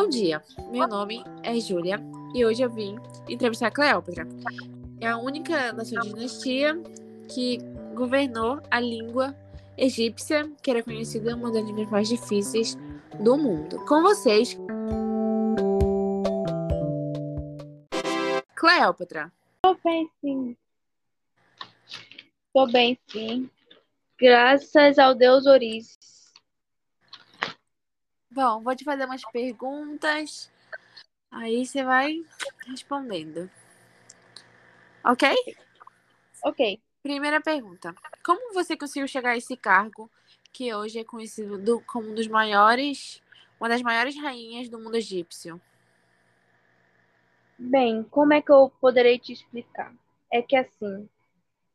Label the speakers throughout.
Speaker 1: Bom dia, meu nome é Júlia e hoje eu vim entrevistar Cleópatra. É a única da sua dinastia que governou a língua egípcia, que era conhecida uma das línguas mais difíceis do mundo. Com vocês, Cleópatra.
Speaker 2: Tô bem, sim. Tô bem, sim. Graças ao Deus Oriz.
Speaker 1: Bom, vou te fazer umas perguntas. Aí você vai respondendo. Ok?
Speaker 2: Ok.
Speaker 1: Primeira pergunta. Como você conseguiu chegar a esse cargo que hoje é conhecido do- como um dos maiores, uma das maiores rainhas do mundo egípcio?
Speaker 2: Bem, como é que eu poderei te explicar? É que assim,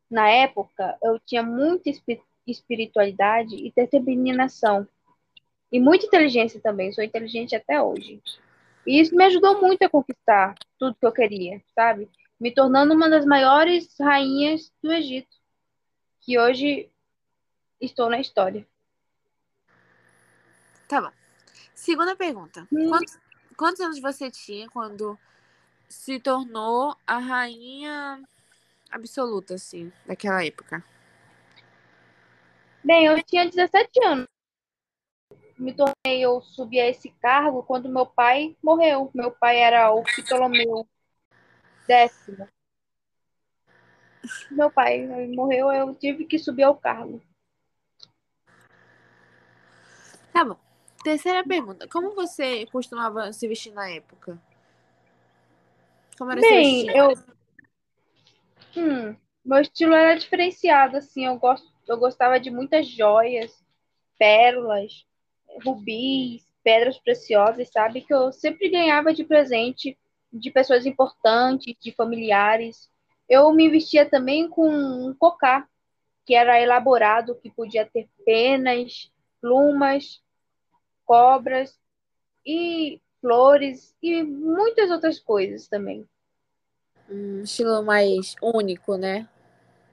Speaker 2: na época eu tinha muita espi- espiritualidade e determinação. E muita inteligência também, sou inteligente até hoje. E isso me ajudou muito a conquistar tudo que eu queria, sabe? Me tornando uma das maiores rainhas do Egito, que hoje estou na história.
Speaker 1: Tá bom. Segunda pergunta.
Speaker 2: Hum.
Speaker 1: Quantos, quantos anos você tinha quando se tornou a rainha absoluta, assim, daquela época?
Speaker 2: Bem, eu tinha 17 anos. Me tornei, eu subi a esse cargo quando meu pai morreu. Meu pai era o Ptolomeu décimo. Meu pai morreu, eu tive que subir ao cargo.
Speaker 1: Tá bom. Terceira pergunta. Como você costumava se vestir na época? Como era seu
Speaker 2: Bem,
Speaker 1: estilo?
Speaker 2: eu. Hum, meu estilo era diferenciado, assim. Eu gosto, eu gostava de muitas joias, pérolas, rubis, pedras preciosas, sabe? Que eu sempre ganhava de presente de pessoas importantes, de familiares. Eu me vestia também com um cocá, que era elaborado, que podia ter penas, plumas, cobras e flores e muitas outras coisas também.
Speaker 1: Um estilo mais único, né?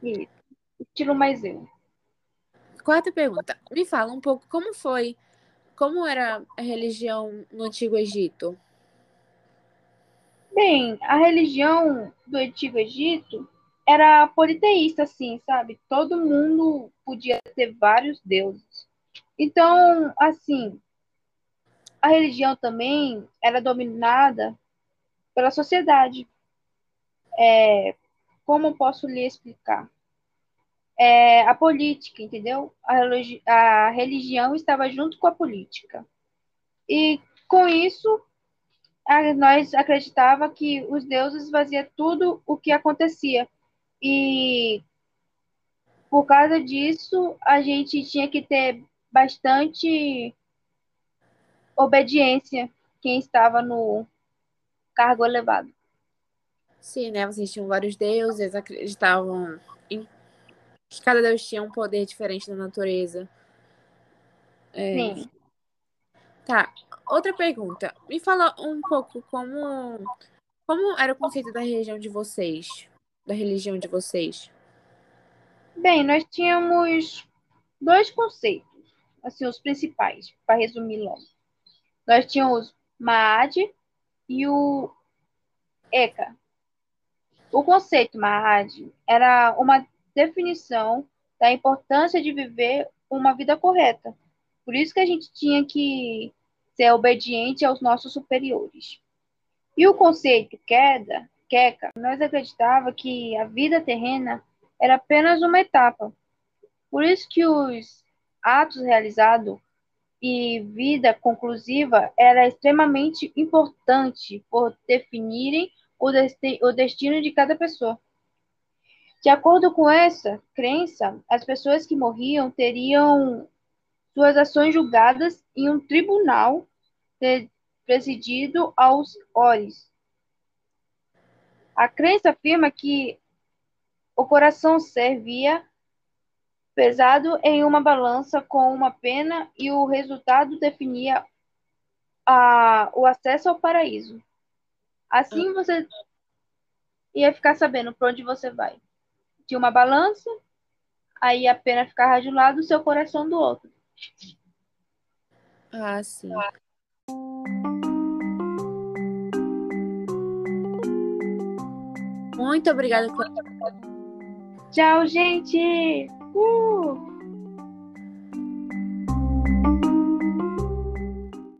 Speaker 2: E estilo mais eu.
Speaker 1: Quarta pergunta. Me fala um pouco como foi, como era a religião no Antigo Egito?
Speaker 2: Bem, a religião do Antigo Egito era politeísta, assim, sabe? Todo mundo podia ter vários deuses. Então, assim, a religião também era dominada pela sociedade. É, como posso lhe explicar? É, a política, entendeu? A, religi- a religião estava junto com a política. E com isso, a- nós acreditava que os deuses faziam tudo o que acontecia. E por causa disso, a gente tinha que ter bastante obediência quem estava no cargo elevado.
Speaker 1: Sim, né? Vocês tinham vários deuses, acreditavam em que cada deus tinha um poder diferente na natureza. É,
Speaker 2: Sim.
Speaker 1: Tá. Outra pergunta. Me fala um pouco como como era o conceito da religião de vocês, da religião de vocês.
Speaker 2: Bem, nós tínhamos dois conceitos, assim, os principais, para resumir logo. Nós tínhamos Maad e o Eka. O conceito Maad era uma definição da importância de viver uma vida correta. Por isso que a gente tinha que ser obediente aos nossos superiores. E o conceito queda, Keka, nós acreditava que a vida terrena era apenas uma etapa. Por isso que os atos realizados e vida conclusiva era extremamente importante por definirem o destino de cada pessoa. De acordo com essa crença, as pessoas que morriam teriam suas ações julgadas em um tribunal presidido aos Ores. A crença afirma que o coração servia pesado em uma balança com uma pena e o resultado definia a, o acesso ao paraíso. Assim você ia ficar sabendo para onde você vai de uma balança, aí a pena ficava de um lado, o seu coração do outro.
Speaker 1: Ah, sim. Muito obrigada,
Speaker 2: Tchau, gente! Uh!